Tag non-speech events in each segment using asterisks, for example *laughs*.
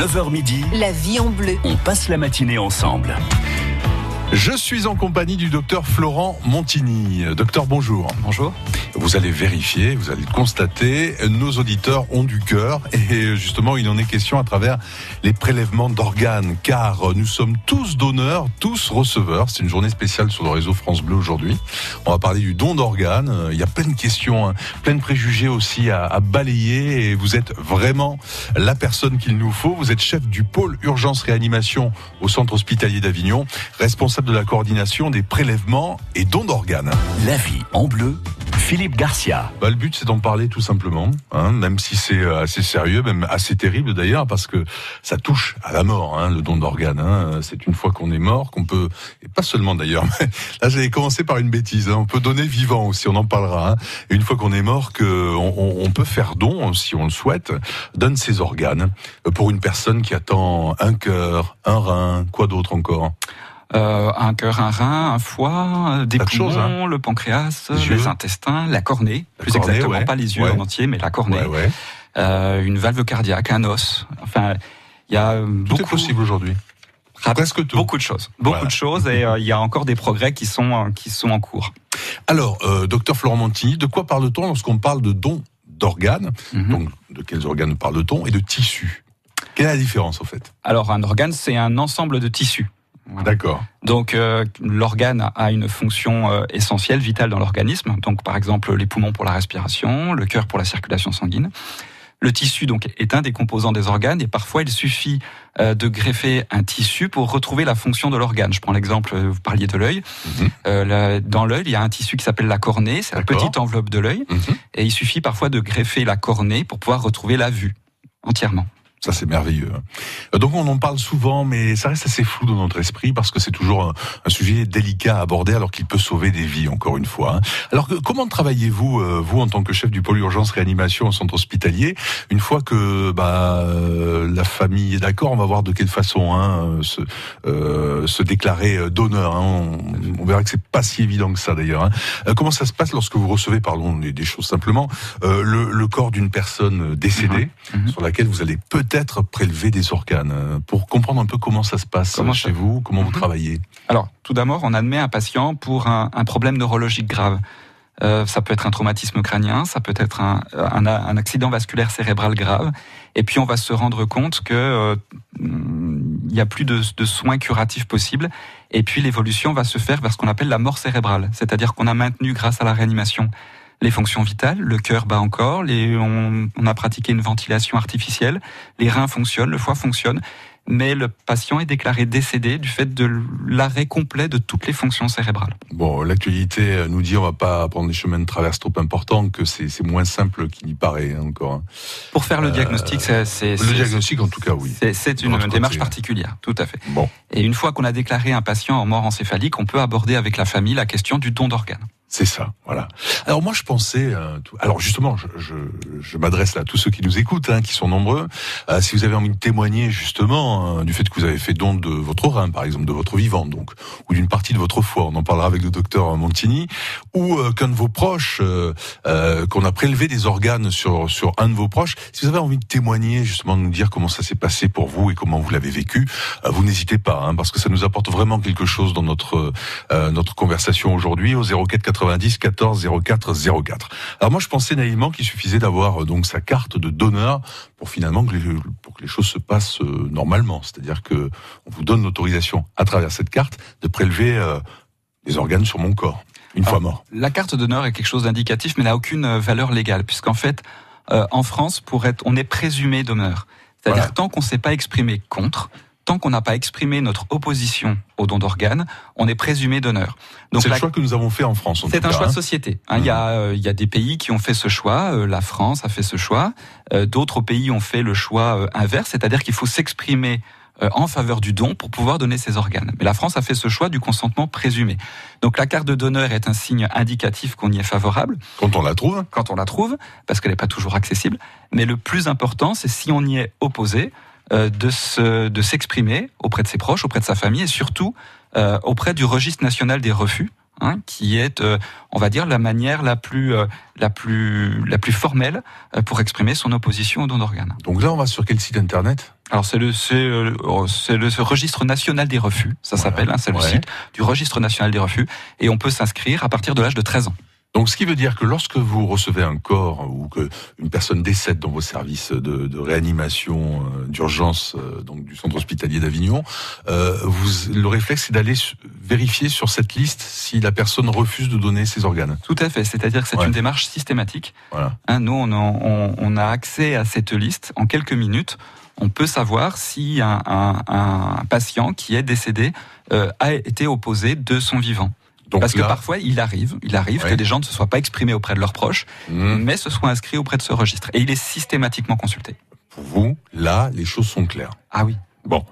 9h midi, La vie en bleu. on passe la matinée ensemble. Je suis en compagnie du docteur Florent Montigny. Docteur, bonjour. Bonjour. Vous allez vérifier, vous allez le constater, nos auditeurs ont du cœur *laughs* et justement il en est question à travers les prélèvements d'organes car nous sommes tous donneurs, tous receveurs. C'est une journée spéciale sur le réseau France Bleu aujourd'hui. On va parler du don d'organes. Il y a plein de questions, hein, plein de préjugés aussi à, à balayer et vous êtes vraiment la personne qu'il nous faut. Vous êtes chef du pôle urgence réanimation au centre hospitalier d'Avignon, responsable de la coordination des prélèvements et dons d'organes. La vie en bleu, Philippe Garcia. Bah, le but, c'est d'en parler tout simplement, hein, même si c'est euh, assez sérieux, même assez terrible d'ailleurs, parce que ça touche à la mort, hein, le don d'organes. Hein. C'est une fois qu'on est mort qu'on peut, et pas seulement d'ailleurs, mais *laughs* là j'allais commencer par une bêtise, on peut donner vivant aussi, on en parlera. Et une fois qu'on est mort, que on, on- on peut faire don, si on le souhaite, donne ses organes euh, pour une personne qui attend un cœur, un rein, quoi d'autre encore? Euh, un cœur, un rein, un foie, euh, des poumons, hein. le pancréas, Les les intestins, la cornée, La plus cornée, exactement ouais. pas les yeux Ouais. en entier, mais la cornée, Ouais. Euh, une valve cardiaque, un os. Enfin, il y a euh, Tout est beaucoup, possible aujourd'hui. Presque tout. beaucoup de choses, beaucoup Voilà. de choses, et euh, il y a encore des progrès qui sont euh, qui sont en cours. Alors, euh, docteur Florent Montigny, de quoi parle-t-on lorsqu'on parle de dons d'organes Mhm. Donc, de quels organes parle-t-on Et de tissus? Quelle est la différence, au fait? Alors, un organe, c'est un ensemble de tissus. Voilà. D'accord. Donc euh, l'organe a une fonction euh, essentielle, vitale dans l'organisme. Donc par exemple les poumons pour la respiration, le cœur pour la circulation sanguine. Le tissu donc est un des composants des organes et parfois il suffit euh, de greffer un tissu pour retrouver la fonction de l'organe. Je prends l'exemple, vous parliez de l'œil. La- dans l'œil, il y a un tissu qui s'appelle la cornée, c'est la petite enveloppe de l'œil Mhm. et il suffit parfois de greffer la cornée pour pouvoir retrouver la vue entièrement. Ça, c'est merveilleux. Euh, Donc, on en parle souvent, mais ça reste assez flou dans notre esprit parce que c'est toujours un, un sujet délicat à aborder alors qu'il peut sauver des vies, encore une fois. hein. Alors, comment travaillez-vous, euh, vous, en tant que chef du pôle urgence réanimation au centre hospitalier, une fois que bah, euh, la famille est d'accord, on va voir de quelle façon hein, se, euh, se déclarer euh, donneur. hein. On, on verra que c'est pas si évident que ça, d'ailleurs. hein. Euh, comment ça se passe lorsque vous recevez, parlons des des choses simplement, euh, le, le corps d'une personne décédée Mhm. sur laquelle vous allez peut-être prélever des organes euh, pour comprendre un peu comment ça se passe Comment chez ça- vous, comment vous Mhm. travaillez. Alors, tout d'abord, on admet un patient pour un, un problème neurologique grave. Euh, ça peut être un traumatisme crânien, ça peut être un, un- un accident vasculaire cérébral grave. Et puis, on va se rendre compte que euh, il y a plus de, de soins curatifs possibles. Et puis, l'évolution va se faire vers ce qu'on appelle la mort cérébrale, c'est-à-dire qu'on a maintenu, grâce à la réanimation, les fonctions vitales, le cœur bat encore, les, on, on a pratiqué une ventilation artificielle, les reins fonctionnent, le foie fonctionne, mais le patient est déclaré décédé du fait de l'arrêt complet de toutes les fonctions cérébrales. Bon, l'actualité euh, nous dit on va pas prendre des chemins de traverse trop importants, que c'est moins simple qu'il n'y paraît hein, encore. hein. Pour faire le Euh, diagnostic, c'est- Le diagnostic, en tout cas, oui. c'est- une démarche particulière, tout à fait. Bon, Et une fois qu'on a déclaré un patient en mort encéphalique, on peut aborder avec la famille la question du don d'organes. C'est ça, voilà. Alors moi, je pensais, euh, tout- alors justement, je, je, je m'adresse là à tous ceux qui nous écoutent, hein, qui sont nombreux. Euh, si vous avez envie de témoigner justement hein, du fait que vous avez fait don de votre rein, par exemple, de votre vivant, donc, ou d'une partie de votre foie, on en parlera avec le docteur Montigny, ou euh, qu'un de vos proches, euh, euh, qu'on a prélevé des organes sur sur un de vos proches. Si vous avez envie de témoigner, justement, de nous dire comment ça s'est passé pour vous et comment vous l'avez vécu, euh, vous n'hésitez pas, hein, parce que ça nous apporte vraiment quelque chose dans notre euh, notre conversation aujourd'hui au 04 90 14 04 04. Alors moi je pensais naïvement qu'il suffisait d'avoir euh, donc sa carte de donneur pour finalement que les, pour que les choses se passent euh, normalement, c'est-à-dire que on vous donne l'autorisation à travers cette carte de prélever euh, des organes sur mon corps une fois mort. La carte d'honneur est quelque chose d'indicatif, mais n'a aucune euh, valeur légale, puisqu'en fait, euh, en France, pour être, on est présumé donneur. C'est-à-dire Voilà. tant qu'on ne s'est pas exprimé contre, tant qu'on n'a pas exprimé notre opposition au don d'organes, on est présumé donneur. Donc C'est le choix que nous avons fait en France. en C'est un cas, choix hein. de société. hein. Il y a, euh, il y a des pays qui ont fait ce choix. euh, la France a fait ce choix. Euh, D'autres pays ont fait le choix inverse, c'est-à-dire qu'il faut s'exprimer en faveur du don pour pouvoir donner ses organes. Mais la France a fait ce choix du consentement présumé. Donc la carte de donneur est un signe indicatif qu'on y est favorable Quand on la trouve, quand on la trouve, parce qu'elle n'est pas toujours accessible. Mais le plus important, c'est si on y est opposé, de se, de s'exprimer auprès de ses proches, auprès de sa famille et surtout euh, auprès du registre national des refus. hein, qui est, euh, on va dire, la manière la plus, euh, la plus, la plus formelle euh, pour exprimer son opposition au don d'organes. donc là on va sur quel site internet? Alors c'est le, c'est, euh, c'est le registre national des refus, ça Voilà. s'appelle, hein, c'est le site du registre national des refus, et on peut s'inscrire à partir de l'âge de 13 ans. Donc, ce qui veut dire que lorsque vous recevez un corps ou que une personne décède dans vos services de, de réanimation euh, d'urgence euh, donc du centre hospitalier d'Avignon, euh, vous le réflexe c'est d'aller vérifier sur cette liste si la personne refuse de donner ses organes. Tout à fait, c'est-à-dire que c'est Ouais. une démarche systématique. Voilà. Hein, nous, on, en- on- on a accès à cette liste en quelques minutes. On peut savoir si un, un- un patient qui est décédé euh, a été opposé de son vivant. Donc Parce que parfois, il arrive, il arrive Ouais. que des gens ne se soient pas exprimés auprès de leurs proches, hmm, mais se soient inscrits auprès de ce registre. Et il est systématiquement consulté. pour vous, là, les choses sont claires. Ah oui. Bon,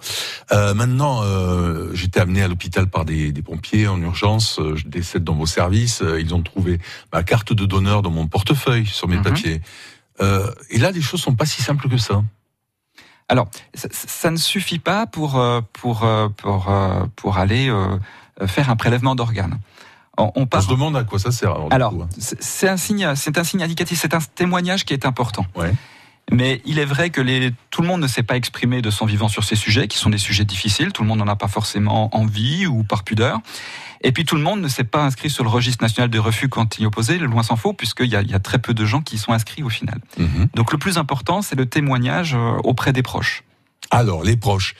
Euh, maintenant, euh, j'étais amené à l'hôpital par des, des pompiers en urgence. euh, Je décède dans vos services. euh, Ils ont trouvé ma carte de donneur dans mon portefeuille sur mes Mhm. papiers. Euh, et là, les choses sont pas si simples que ça. Alors, ça, ça ne suffit pas pour pour pour euh, pour aller euh, faire un prélèvement d'organes. On, on On se demande à quoi ça sert. Alors, hein. c'est un signe, c'est un signe indicatif, c'est un témoignage qui est important. Ouais. Mais il est vrai que les, tout le monde ne s'est pas exprimé de son vivant sur ces sujets, qui sont des sujets difficiles. Tout le monde n'en a pas forcément envie ou par pudeur. Et puis tout le monde ne s'est pas inscrit sur le registre national des refus quand il est opposé, loin s'en faut, puisqu'il y a, il y a très peu de gens qui y sont inscrits au final. Mhm. Donc le plus important, c'est le témoignage euh, auprès des proches. Alors, les proches.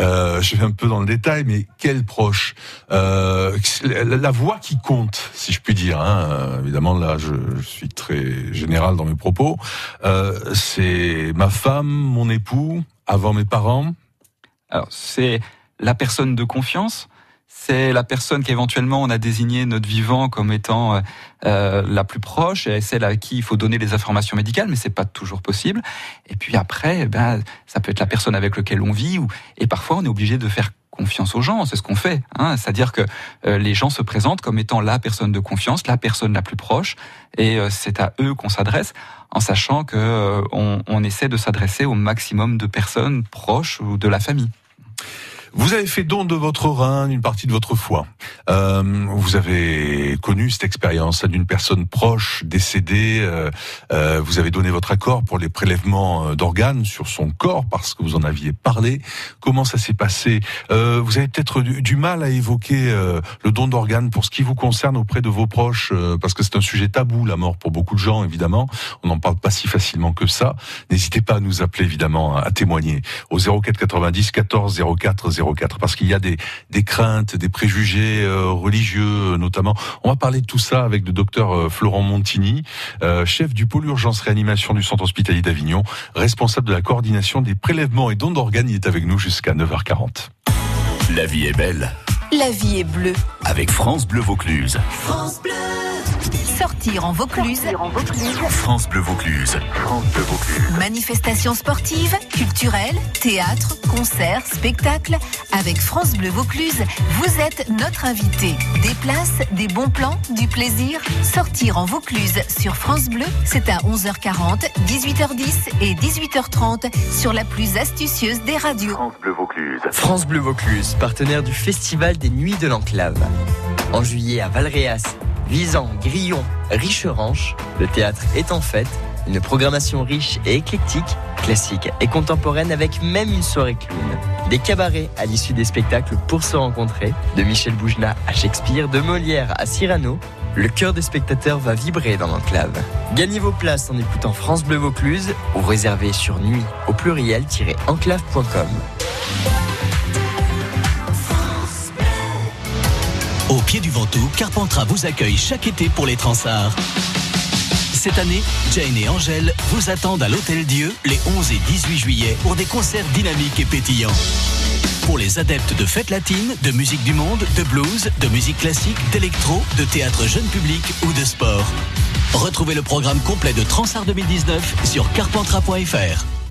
Euh, je vais un peu dans le détail, mais quels proches euh, la, la voix qui compte, si je puis dire. Hein, euh, évidemment, là, je, je suis très général dans mes propos. Euh, c'est ma femme, mon époux, avant mes parents. Alors, c'est la personne de confiance, c'est la personne qu'éventuellement on a désigné notre vivant comme étant euh, euh, la plus proche et celle à qui il faut donner les informations médicales, mais c'est pas toujours possible. Et puis après, eh ben, ça peut être la personne avec laquelle on vit, ou, et parfois on est obligé de faire confiance aux gens, c'est ce qu'on fait. Hein, C'est-à-dire que euh, les gens se présentent comme étant la personne de confiance, la personne la plus proche, et euh, c'est à eux qu'on s'adresse, en sachant que on, on essaie de s'adresser au maximum de personnes proches ou de la famille. Vous avez fait don de votre rein, d'une partie de votre foie. Euh, vous avez connu cette expérience d'une personne proche décédée. euh, euh, vous avez donné votre accord pour les prélèvements euh, d'organes sur son corps parce que vous en aviez parlé. Comment ça s'est passé? Euh, Vous avez peut-être du, mal à évoquer le don d'organes pour ce qui vous concerne auprès de vos proches parce que c'est un sujet tabou, la mort pour beaucoup de gens évidemment. On n'en parle pas si facilement que ça. N'hésitez pas à nous appeler évidemment à témoigner au 04 90 14 04 04 parce qu'il y a des, des craintes, des préjugés euh, religieux euh, notamment. On va parler de tout ça avec le docteur euh, Florent Montini, euh, chef du pôle urgence réanimation du centre hospitalier d'Avignon, responsable de la coordination des prélèvements et dons d'organes. Il est avec nous jusqu'à 9h40. La vie est belle La vie est bleue. avec France Bleu Vaucluse. Sortir en Vaucluse. France Bleu Vaucluse. France Bleu Vaucluse. Manifestations sportives, culturelles, théâtre, concerts, spectacles. Avec France Bleu Vaucluse, vous êtes notre invité. Des places, des bons plans, du plaisir. Sortir en Vaucluse sur France Bleu, c'est à 11h40, 18h10 et 18h30 sur la plus astucieuse des radios. France Bleu Vaucluse. France Bleu Vaucluse, partenaire du Festival des Nuits de l'Enclave. En juillet à Valréas, Visan, Grillon, Richeranche, le théâtre est en fête. Une programmation riche et éclectique, classique et contemporaine avec même une soirée clown. Des cabarets à l'issue des spectacles pour se rencontrer, de Michel Bougenat à Shakespeare, de Molière à Cyrano. Le cœur des spectateurs va vibrer dans l'enclave. Gagnez vos places en écoutant France Bleu Vaucluse ou réservez sur nuit au pluriel-enclave.com. Au pied du Ventoux, Carpentras vous accueille chaque été pour les Transarts. Cette année, Jane et Angèle vous attendent à l'Hôtel Dieu les 11 et 18 juillet pour des concerts dynamiques et pétillants. Pour les adeptes de fêtes latines, de musique du monde, de blues, de musique classique, d'électro, de théâtre jeune public ou de sport. Retrouvez le programme complet de Transart 2019 sur carpentras.fr.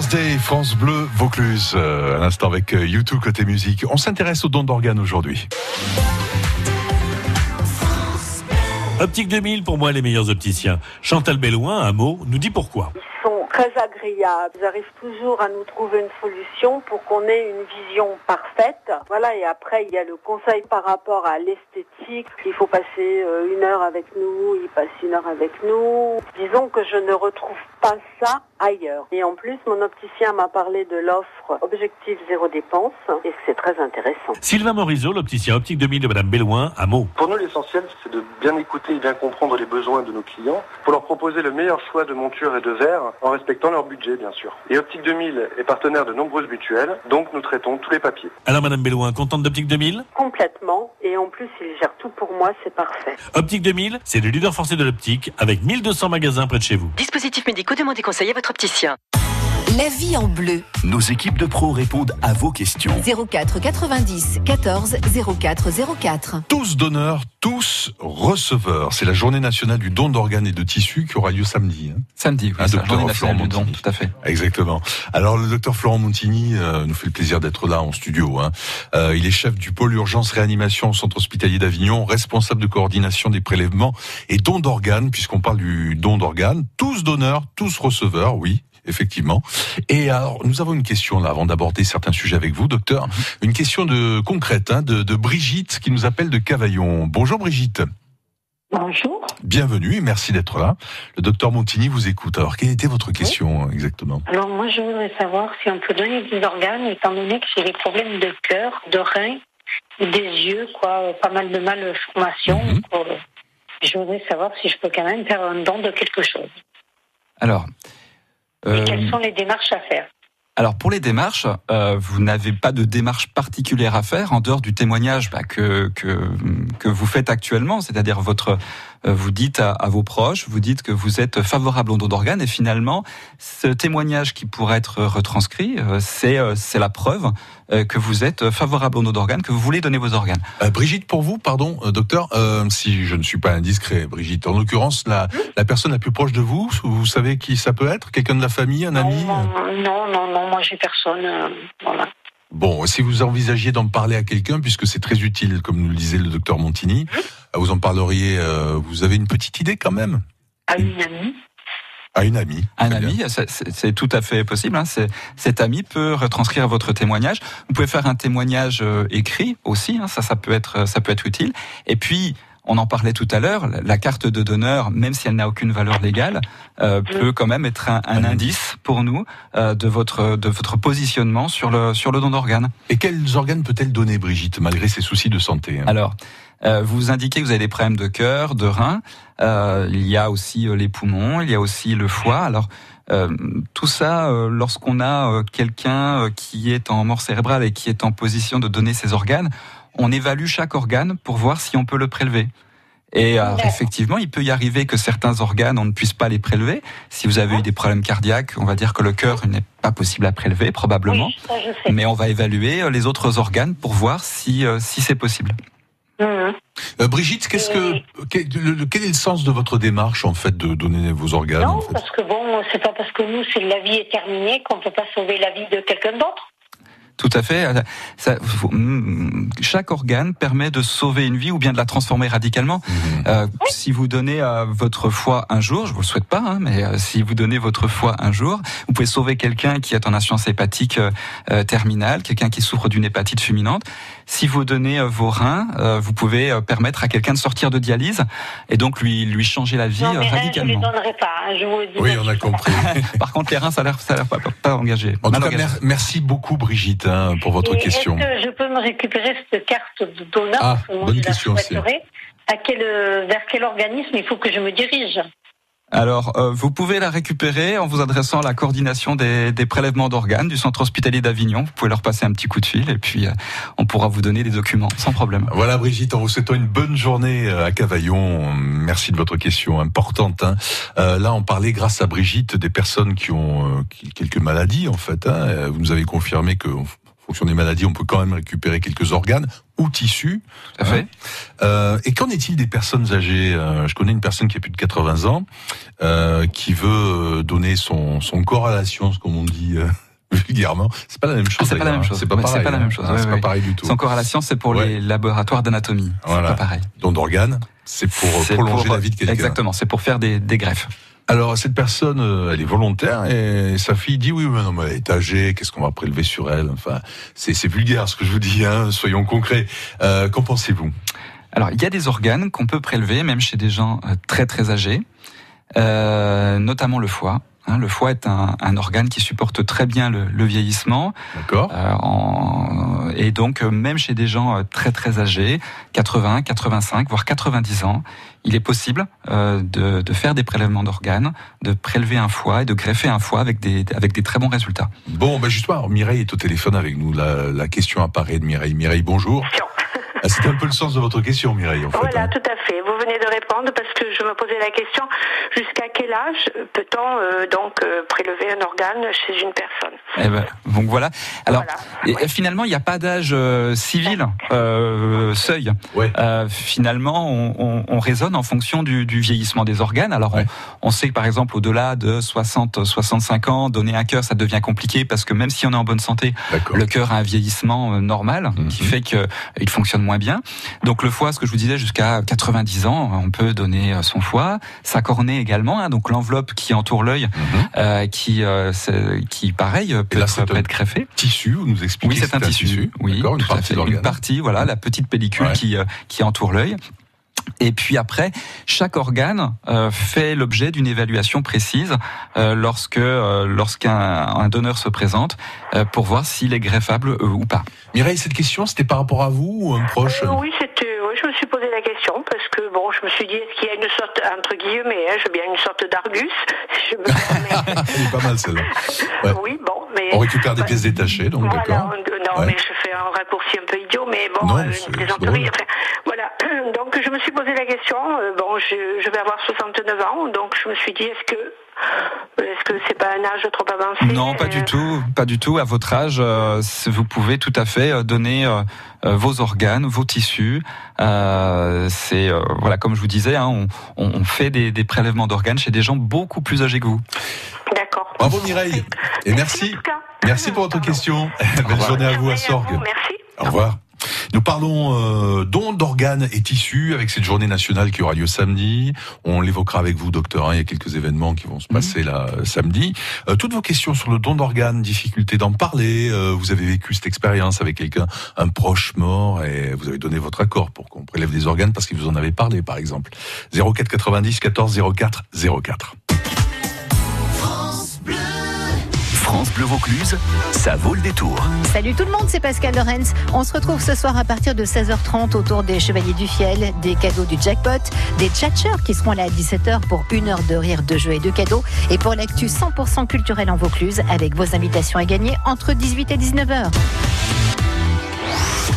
France Bleu Vaucluse, euh, à l'instant avec euh, YouTube côté musique. On s'intéresse aux dons d'organes aujourd'hui. Optique 2000, pour moi, les meilleurs opticiens. Chantal Bellouin, un mot, nous dit pourquoi. Ils sont très agréables. Ils arrivent toujours à nous trouver une solution pour qu'on ait une vision parfaite. Voilà, et après, il y a le conseil par rapport à l'esthétique. Il faut passer euh, une heure avec nous, ils passent une heure avec nous. Disons que je ne retrouve pas ça ailleurs. Et en plus, mon opticien m'a parlé de l'offre Objectif Zéro Dépense, et c'est très intéressant. Sylvain Morizot, l'opticien Optique 2000 de Madame Bellouin, un mot. Pour nous, l'essentiel, c'est de bien écouter et bien comprendre les besoins de nos clients pour leur proposer le meilleur choix de monture et de verre en respectant leur budget, bien sûr. Et Optique 2000 est partenaire de nombreuses mutuelles, donc nous traitons tous les papiers. Alors Madame Bellouin, contente d'Optique 2000 Complètement. Et en plus, il gère tout pour moi, c'est parfait. Optique 2000, c'est le leader forcé de l'optique avec 1200 magasins près de chez vous. Dispositifs médicaux, demandez conseil à votre opticien. La vie en bleu. Nos équipes de pros répondent à vos questions. 04 90 14 04 04. Tous donneurs, tous receveurs. C'est la journée nationale du don d'organes et de tissus qui aura lieu samedi. hein. Samedi, oui, la docteur journée nationale Florent du don, Montini. tout à fait. Exactement. Alors le docteur Florent Montini euh, nous fait le plaisir d'être là en studio. hein. Euh, il est chef du pôle urgence réanimation au centre hospitalier d'Avignon, responsable de coordination des prélèvements et dons d'organes, puisqu'on parle du don d'organes. Tous donneurs, tous receveurs, oui. Effectivement. Et alors, nous avons une question là, avant d'aborder certains sujets avec vous, docteur. Une question de concrète hein, de, de Brigitte qui nous appelle de Cavaillon. Bonjour Brigitte. Bonjour. Bienvenue et merci d'être là. Le docteur Montini vous écoute. Alors, quelle était votre question exactement? Alors moi, je voudrais savoir si on peut donner des organes, étant donné que j'ai des problèmes de cœur, de rein, des yeux, quoi, euh, pas mal de malformations. Mhm. Euh, Je voudrais savoir si je peux quand même faire un don de quelque chose. Alors, Et euh, quelles sont les démarches à faire alors pour les démarches, euh, vous n'avez pas de démarche particulière à faire en dehors du témoignage bah, que, que que vous faites actuellement, c'est-à-dire votre vous dites à, à vos proches, vous dites que vous êtes favorable au don d'organes et finalement ce témoignage qui pourrait être retranscrit, euh, c'est euh, c'est la preuve euh, que vous êtes favorable au don d'organes, que vous voulez donner vos organes. Euh, Brigitte, pour vous, pardon, euh, docteur, euh, si je ne suis pas indiscret, Brigitte, en l'occurrence, la, la personne la plus proche de vous, vous savez qui ça peut être? Quelqu'un de la famille, un ami non, non, non, non, moi j'ai personne. euh, voilà. Bon, si vous envisagiez d'en parler à quelqu'un, puisque c'est très utile, comme nous le disait le docteur Montini, euh, vous en parleriez, euh, vous avez une petite idée quand même? À une amie. À une amie. Un ami, c'est- tout à fait possible. Hein. Cet ami peut retranscrire votre témoignage. Vous pouvez faire un témoignage euh, écrit aussi. Hein. Ça, ça peut être, ça peut être utile. Et puis, on en parlait tout à l'heure. la- carte de donneur, même si elle n'a aucune valeur légale, euh, peut quand même être un, un indice pour nous euh, de votre de votre positionnement sur le sur le don d'organes. Et quels organes peut-elle donner, Brigitte, malgré ses soucis de santé hein? Alors, euh, vous indiquez que vous avez des problèmes de cœur, de rein. Euh, il y a aussi euh, les poumons, il y a aussi le foie. Alors, euh, tout ça, euh, lorsqu'on a euh, quelqu'un euh, qui est en mort cérébrale et qui est en position de donner ses organes, on évalue chaque organe pour voir si on peut le prélever. Et D'accord. effectivement, il peut y arriver que certains organes, on ne puisse pas les prélever. Si vous avez eu des problèmes cardiaques, on va dire que le cœur n'est pas possible à prélever, probablement. Oui, ça je sais. Mais on va évaluer euh, les autres organes pour voir si, euh, si c'est possible. Mhm. Euh, Brigitte, qu'est-ce que quel, le- quel est le sens de votre démarche en fait de donner vos organes Non, en fait? parce que bon, c'est pas parce que nous, c'est la vie est terminée qu'on peut pas sauver la vie de quelqu'un d'autre. Tout à fait. Ça- faut- mm, chaque organe permet de sauver une vie ou bien de la transformer radicalement. Mhm. Euh, si vous donnez euh, votre foie un jour, je vous le souhaite pas, hein, mais euh, si vous donnez votre foie un jour, vous pouvez sauver quelqu'un qui est en insuffisance hépatique euh, terminale, quelqu'un qui souffre d'une hépatite fulminante. Si vous donnez euh, vos reins, euh, vous pouvez euh, permettre à quelqu'un de sortir de dialyse et donc lui lui changer la vie non, euh, reins, je les radicalement. donnerai pas. hein, je vous le dis. Oui, on a compris. *laughs* Par contre, les reins, ça a l'air ça a l'air pas, pas, pas engagé. En tout cas, engagé. merci beaucoup Brigitte hein, pour votre Et question. Est-ce que je peux me récupérer cette carte de donneur Ah, bonne question aussi. À quel, vers quel organisme il faut que je me dirige? Alors, euh, vous pouvez la récupérer en vous adressant à la coordination des, des prélèvements d'organes du centre hospitalier d'Avignon. Vous pouvez leur passer un petit coup de fil et puis euh, on pourra vous donner des documents sans problème. Voilà Brigitte, en vous souhaitant une bonne journée euh, à Cavaillon. Merci de votre question importante. hein. Euh, là, on parlait grâce à Brigitte des personnes qui ont euh, quelques maladies en fait. hein. Euh, Vous nous avez confirmé que fonction des maladies, on peut quand même récupérer quelques organes ou tissus. Tout à fait. Euh, et qu'en est-il des personnes âgées? Euh, Je connais une personne qui a plus de 80 ans, euh, qui veut euh, donner son, son corps à la science, comme on dit. euh, *laughs* vulgairement, c'est pas la même chose. Ah, c'est pas la même hein. chose. C'est pas Ouais, pareil. pas la hein. même chose. Ah, ouais, C'est ouais. pas pareil du tout. C'est encore à la science, c'est pour les laboratoires d'anatomie. Voilà. C'est pas pareil. Don d'organes, c'est pour prolonger pour- la vie de quelqu'un. Exactement, c'est pour faire des, des greffes. Alors cette personne, euh, elle est volontaire et sa fille dit oui, mais non, mais elle est âgée, qu'est-ce qu'on va prélever sur elle? Enfin, c'est c'est vulgaire ce que je vous dis, hein, soyons concrets. Euh, Qu'en pensez-vous? Alors, il y a des organes qu'on peut prélever, même chez des gens euh, très très âgés, euh, notamment le foie. Hein, le foie est un, un organe qui supporte très bien le, le vieillissement. D'accord. Euh, et donc, euh, même chez des gens très très âgés, 80, 85, voire 90 ans, il est possible euh, de, de faire des prélèvements d'organes, de prélever un foie et de greffer un foie avec des, avec des très bons résultats. Bon, ben justement, alors, Mireille est au téléphone avec nous. La, la question apparaît de Mireille. Mireille, bonjour. Ah, C'était un peu le sens de votre question, Mireille, en fait. Voilà, hein. tout à fait. Vous venez de répondre parce que je me posais la question jusqu'à quel âge peut-on euh, donc euh, prélever un organe chez une personne? Eh ben, donc voilà. Alors, et finalement, il n'y a pas d'âge euh, civil euh, seuil. Euh, finalement, on, on, on raisonne en fonction du, du vieillissement des organes. Alors, on, on sait que par exemple, au-delà de 60, 65 ans, donner un cœur, ça devient compliqué parce que même si on est en bonne santé, le cœur a un vieillissement euh, normal qui fait que euh, il fonctionne moins bien. Donc, le foie, ce que je vous disais, jusqu'à 90 ans, on peut donner euh, son foie, sa cornée également. hein, donc, l'enveloppe qui entoure l'œil, euh, qui, euh, qui pareil peut, être, peut être greffé. Tissu, vous nous expliquez. Oui, c'est un tissu. Oui, D'accord, une tout à partie. Une partie, voilà, la petite pellicule Ouais. qui, euh, qui entoure l'œil. Et puis après, chaque organe euh, fait l'objet d'une évaluation précise euh, lorsque euh, lorsqu'un un donneur se présente euh, pour voir s'il est greffable euh, ou pas. Mireille, cette question, c'était par rapport à vous ou un proche? Euh, Oui, c'était. Je me suis posé la question parce que bon, je me suis dit est-ce qu'il y a une sorte entre guillemets, hein, je veux bien une sorte d'argus, si je me permets. *laughs* Elle est pas mal celle-là. Ouais. Oui, bon, mais On récupère des pièces détachées, donc Voilà, d'accord. euh, non, Ouais. mais je fais un raccourci un peu idiot, mais bon, Non, euh, une plaisanterie. Enfin, voilà. *clears throat* Donc je me suis posé la question. euh, bon, je, je vais avoir 69 ans, donc je me suis dit est-ce que est-ce que c'est pas un âge trop avancé Non, pas du tout, pas du tout. À votre âge, euh, vous pouvez tout à fait euh, donner euh, euh, vos organes, vos tissus. Euh, c'est euh, voilà, comme je vous disais, hein, on, on- on fait des, des prélèvements d'organes chez des gens beaucoup plus âgés que vous. D'accord. Bravo Mireille. Et merci. Merci pour votre question. *laughs* Belle journée à vous à Sorgue. Merci. Au revoir. Nous parlons euh, dons d'organes et tissus avec cette journée nationale qui aura lieu samedi. On l'évoquera avec vous, docteur. hein, il y a quelques événements qui vont se passer là euh, samedi. Euh, toutes vos questions sur le don d'organes, difficulté d'en parler. euh, vous avez vécu cette expérience avec quelqu'un, un proche mort, et vous avez donné votre accord pour qu'on prélève des organes parce qu'il vous en avait parlé, par exemple. 04 90 14 04 04. France Bleu Vaucluse, ça vaut le détour. Salut tout le monde, c'est Pascal Lorenz. On se retrouve ce soir à partir de 16h30 autour des Chevaliers du Fiel, des cadeaux du jackpot, des tchatcheurs qui seront là à 17h pour une heure de rire, de jeux et de cadeaux, et pour l'actu 100% culturel en Vaucluse avec vos invitations à gagner entre 18 et 19h.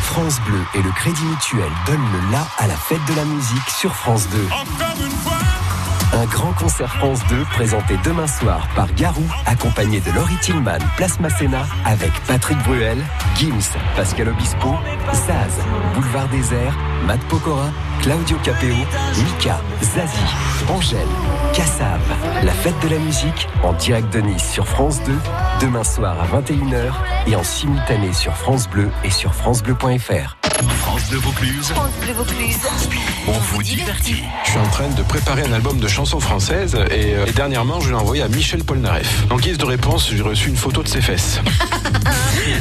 France Bleu et le Crédit Mutuel donnent le la à la fête de la musique sur France 2. Un grand concert France 2 présenté demain soir par Garou, accompagné de Laurie Tillman, Place Masséna, avec Patrick Bruel, Gims, Pascal Obispo, Zaz, Boulevard Désert, Matt Pokora, Claudio Capeo, Mika, Zazie, Angèle, Kassav. La fête de la musique en direct de Nice sur France 2, demain soir à 21h et en simultané sur France Bleu et sur FranceBleu.fr. France Bleu Vaucluse, France Bleu Vaucluse. on vous divertit. Je suis en train de préparer un album de chansons françaises et, euh, et dernièrement je l'ai envoyé à Michel Polnareff. En guise de réponse, j'ai reçu une photo de ses fesses. *laughs*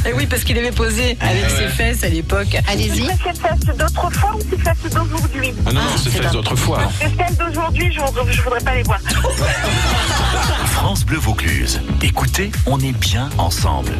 Eh oui, parce qu'il avait posé avec ses fesses à l'époque. Allez-y. C'est fesses d'autrefois ou c'est fesses d'aujourd'hui? Ah non, non, c'est fesses d'autrefois. Fesses d'aujourd'hui, je, voudrais- pas les voir. *laughs* France Bleu Vaucluse. Écoutez, on est bien ensemble.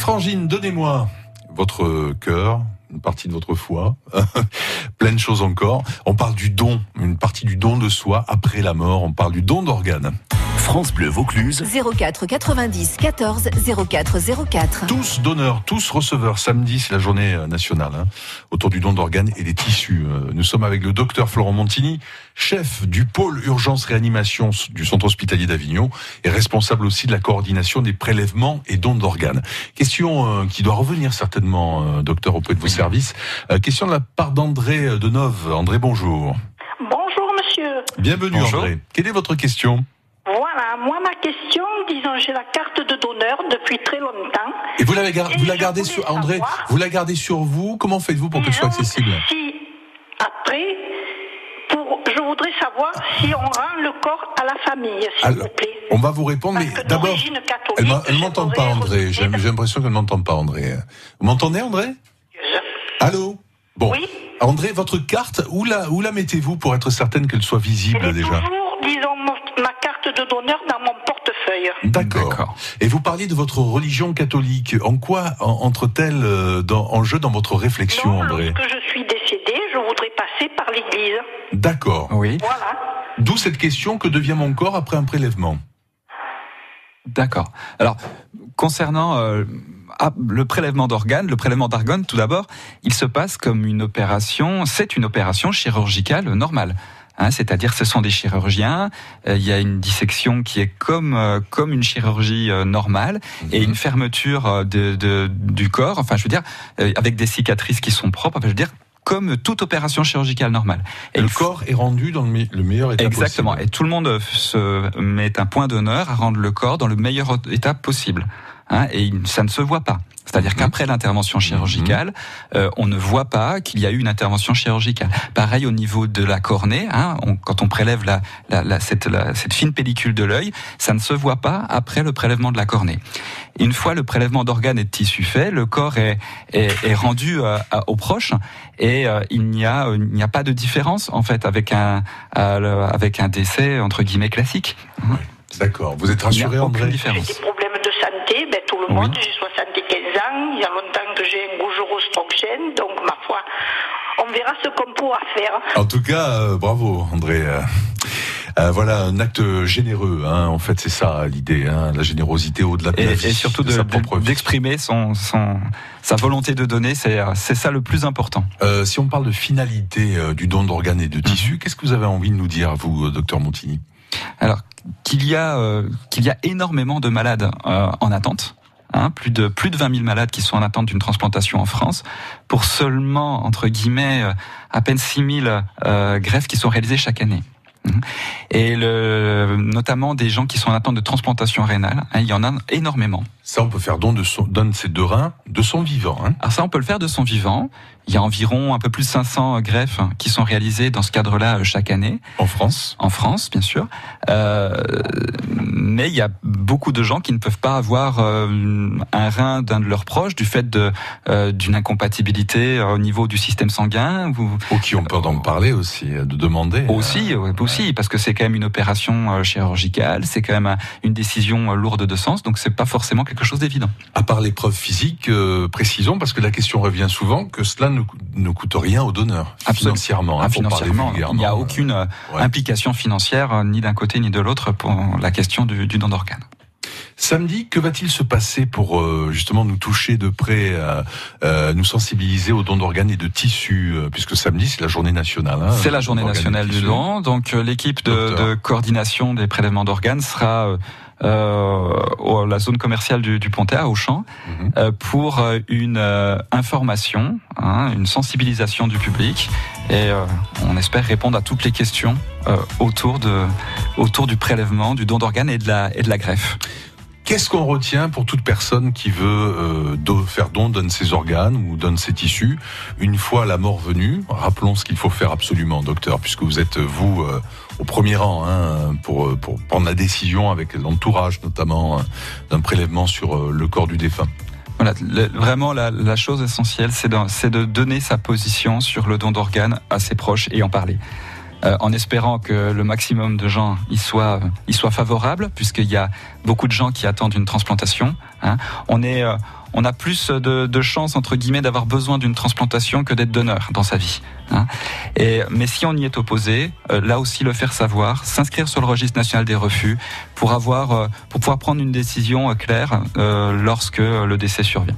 Les frangines, donnez-moi votre cœur, une partie de votre foi, *laughs* plein de choses encore. On parle du don, une partie du don de soi après la mort. On parle du don d'organes. France Bleu Vaucluse. 04 90 14 04 04. Tous donneurs, tous receveurs. Samedi, c'est la journée euh, nationale hein, autour du don d'organes et des tissus. Euh, Nous sommes avec le docteur Florent Montini, chef du pôle urgence réanimation du centre hospitalier d'Avignon et responsable aussi de la coordination des prélèvements et dons d'organes. Question euh, qui doit revenir certainement, euh, docteur, auprès de vos services. Euh, question de la part d'André Denove. André, bonjour. Bonjour monsieur. Bienvenue Bonjour. André. Quelle est votre question? Voilà, moi ma question, disons, j'ai la carte de donneur depuis très longtemps. Et vous, l'avez gar- vous la gardez sur André, vous la gardez sur vous. Comment faites-vous pour qu'elle soit accessible Si après, pour, je voudrais savoir si on rend le corps à la famille, s'il Alors, vous plaît. On va vous répondre, mais d'abord, elle elle m'entend pas, André. J'ai l'impression qu'elle m'entend pas, André. Vous m'entendez, André? Allô? Bon. André, votre carte, où la, où la mettez-vous pour être certaine qu'elle soit visible déjà? toujours, disons, mon- ma carte de donneur dans mon D'accord. Et vous parliez de votre religion catholique. En quoi en- entre-t-elle euh, dans- en jeu dans votre réflexion, André Que je suis décédé, je voudrais passer par l'église. D'accord. Oui. Voilà. D'où cette question que devient mon corps après un prélèvement D'accord. Alors, concernant euh, ah, le prélèvement d'organes, le prélèvement d'organes, tout d'abord, il se passe comme une opération, c'est une opération chirurgicale normale. Hein, C'est-à-dire, ce sont des chirurgiens. euh, Il y a une dissection qui est comme euh, comme une chirurgie euh, normale et une fermeture de, de- du corps. Enfin, je veux dire, avec des cicatrices qui sont propres. Enfin, je veux dire, comme toute opération chirurgicale normale. Et le corps est rendu dans le, me- le meilleur état Exactement. Et tout le monde se met un point d'honneur à rendre le corps dans le meilleur état possible. Hein, et ça ne se voit pas. C'est-à-dire qu'après l'intervention chirurgicale, euh, on ne voit pas qu'il y a eu une intervention chirurgicale. Pareil au niveau de la cornée, hein, on- quand on prélève la, la- la- cette, la- cette fine pellicule de l'œil, ça ne se voit pas après le prélèvement de la cornée. Une fois le prélèvement d'organes et de tissus fait, le corps est, est, est rendu euh, à- aux proches et euh, il n'y a il n'y a pas de différence en fait avec un le- avec un décès entre guillemets classique. D'accord. Vous êtes rassuré, André? différence. Santé, ben, tout le monde, j'ai 75 ans, il y a longtemps que j'ai un gaugerostroxène, donc ma foi, on verra ce qu'on pourra faire. En tout cas, euh, bravo, André. Euh, euh, voilà un acte généreux. Hein. En fait, c'est ça l'idée, hein, la générosité au-delà de Et, la vie, et surtout de de- sa de- propre vie. d'exprimer son, son sa volonté de donner, c'est c'est ça le plus important. Euh, si on parle de finalité euh, du don d'organes et Mhm. de tissus, qu'est-ce que vous avez envie de nous dire, vous, docteur Montini Alors qu'il y a euh, qu'il y a énormément de malades euh, en attente. Hein, plus de plus de 20 000 malades qui sont en attente d'une transplantation en France, pour seulement entre guillemets euh, à peine 6 000 euh, greffes qui sont réalisées chaque année. Mhm. Et le, notamment des gens qui sont en attente de transplantation rénale, hein, il y en a énormément. Ça, on peut faire don de, son, don de ses deux reins de son vivant. Hein. Alors ça, on peut le faire de son vivant. Il y a environ un peu plus de 500 greffes qui sont réalisées dans ce cadre-là euh, chaque année. En France En France, bien sûr. Euh, mais il y a beaucoup de gens qui ne peuvent pas avoir euh, un rein d'un de leurs proches du fait euh, d'une incompatibilité euh, au niveau du système sanguin. Ou, Ou qui ont peur d'en parler aussi, euh, de demander. Aussi, aussi, parce que c'est quand même une opération chirurgicale, c'est quand même un- une décision lourde de sens, donc c'est pas forcément quelque chose d'évident. À part l'épreuve physique, euh, précisons, parce que la question revient souvent, que cela ne, coûte rien au donneur, Absolument. financièrement. hein, Ah, financièrement, il n'y a aucune euh, Ouais. implication financière euh, ni d'un côté ni de l'autre pour la question du, du don d'organes. Samedi, que va-t-il se passer pour euh, justement nous toucher de près, euh, euh, nous sensibiliser aux dons d'organes et de tissus, puisque samedi c'est la journée nationale. hein, C'est la journée nationale du don, donc l'équipe de, de coordination des prélèvements d'organes sera euh, la zone commerciale du, du Pontet à Auchan euh, pour euh, une euh, information, hein, une sensibilisation du public. Et on espère répondre à toutes les questions autour de autour du prélèvement, du don d'organes et de la et de la greffe. Qu'est-ce qu'on retient pour toute personne qui veut euh, do- faire don, donne ses organes ou donne ses tissus une fois la mort venue? Rappelons ce qu'il faut faire absolument, docteur, puisque vous êtes vous euh, au premier rang hein, pour, pour prendre la décision avec l'entourage notamment euh, d'un prélèvement sur euh, le corps du défunt. Voilà, vraiment la, chose essentielle, c'est de, c'est de donner sa position sur le don d'organes à ses proches et en parler. Euh, en espérant que le maximum de gens y soient, y soient favorables, puisqu'il y a beaucoup de gens qui attendent une transplantation. hein. On est, euh, on a plus de, de chances entre guillemets d'avoir besoin d'une transplantation que d'être donneur dans sa vie. hein. Et mais si on y est opposé, euh, là aussi le faire savoir, s'inscrire sur le registre national des refus pour avoir, euh, pour pouvoir prendre une décision euh, claire lorsque le décès survient.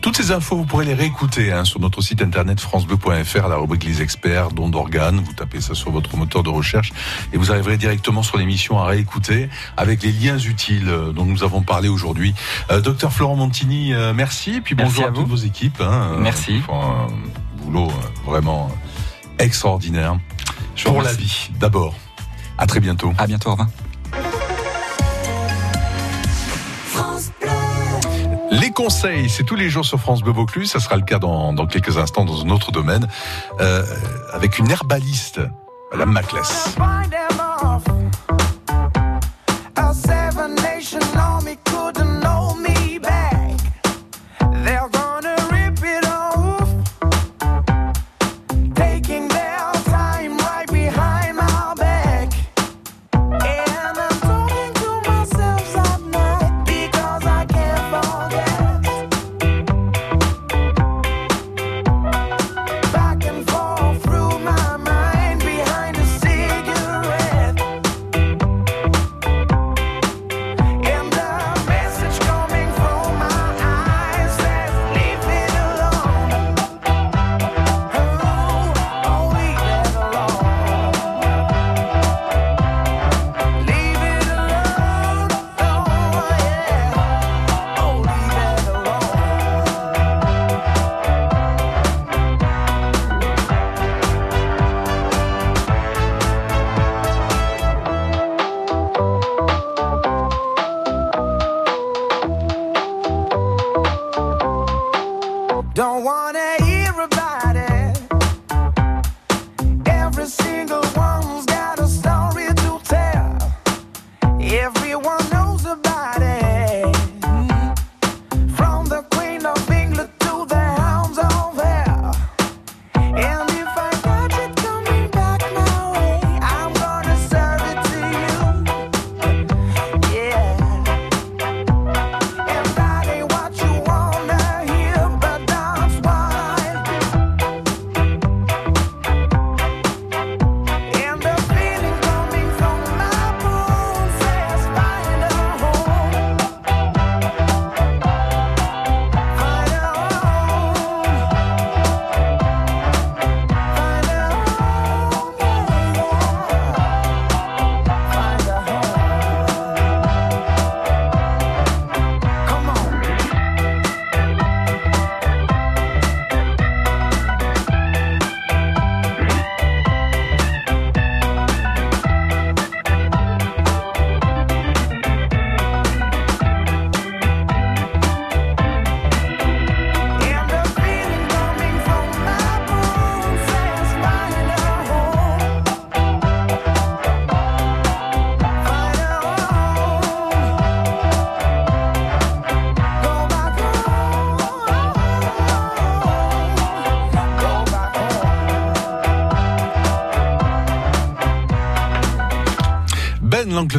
Toutes ces infos, vous pourrez les réécouter hein, sur notre site internet francebleu.fr, la rubrique Les Experts, don d'organes. Vous tapez ça sur votre moteur de recherche et vous arriverez directement sur l'émission à réécouter avec les liens utiles euh, dont nous avons parlé aujourd'hui. Euh, Docteur Florent Montini, euh, merci. Et puis Merci bonjour à à, vous. toutes vos équipes. hein, euh, Merci. un boulot euh, vraiment extraordinaire. Je vous Pour la vie, d'abord. À très bientôt. À bientôt, au revoir. Les conseils, c'est tous les jours sur France Bleu Vaucluse. Ça sera le cas dans, quelques instants dans un autre domaine, euh, avec une herbaliste, Madame Maclès.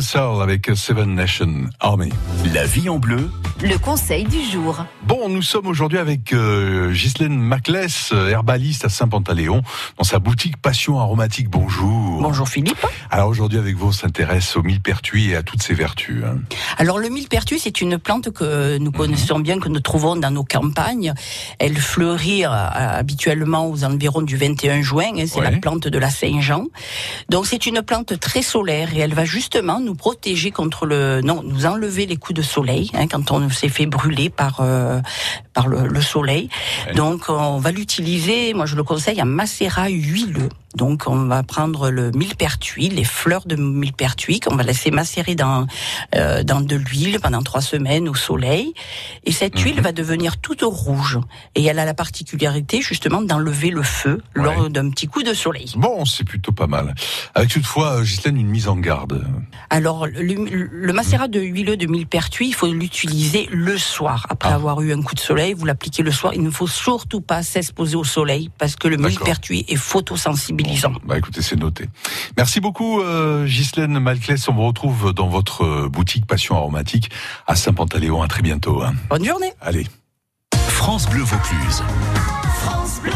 Soul avec Seven Nation Army. La vie en bleu, le conseil du jour. Nous sommes aujourd'hui avec euh, Ghislaine Maclès, euh, herbaliste à Saint-Pantaléon, dans sa boutique Passion Aromatique. Bonjour. Bonjour Philippe. Alors aujourd'hui avec vous, on s'intéresse au millepertuis et à toutes ses vertus. hein. Alors le millepertuis, c'est une plante que nous connaissons bien, que nous trouvons dans nos campagnes. Elle fleurit euh, habituellement aux environs du 21 juin. hein, c'est Ouais. la plante de la Saint-Jean. Donc c'est une plante très solaire et elle va justement nous protéger contre le, non, nous enlever les coups de soleil hein, quand on s'est fait brûler par euh, par le, le soleil. Donc on va l'utiliser. Moi je le conseille en macérat huileux. Donc on va prendre le millepertuis, les fleurs de millepertuis qu'on va laisser macérer dans euh, dans de l'huile pendant trois semaines au soleil. Et cette huile va devenir toute rouge. Et elle a la particularité justement d'enlever le feu lors d'un petit coup de soleil. Bon, c'est plutôt pas mal. Avec toutefois, euh, Ghislaine, une mise en garde. Alors, le, le macérat de huileux de millepertuis, il faut l'utiliser le soir. Après avoir eu un coup de soleil, vous l'appliquez le soir. Il ne faut surtout pas s'exposer au soleil parce que le millepertuis est Bah écoutez, c'est noté. Merci beaucoup, euh, Ghislaine Maclès. On vous retrouve dans votre boutique Passion Aromatique à Saint-Pantaléon. À très bientôt. hein. Bonne journée. Allez. France Bleu Vaucluse. France Bleu.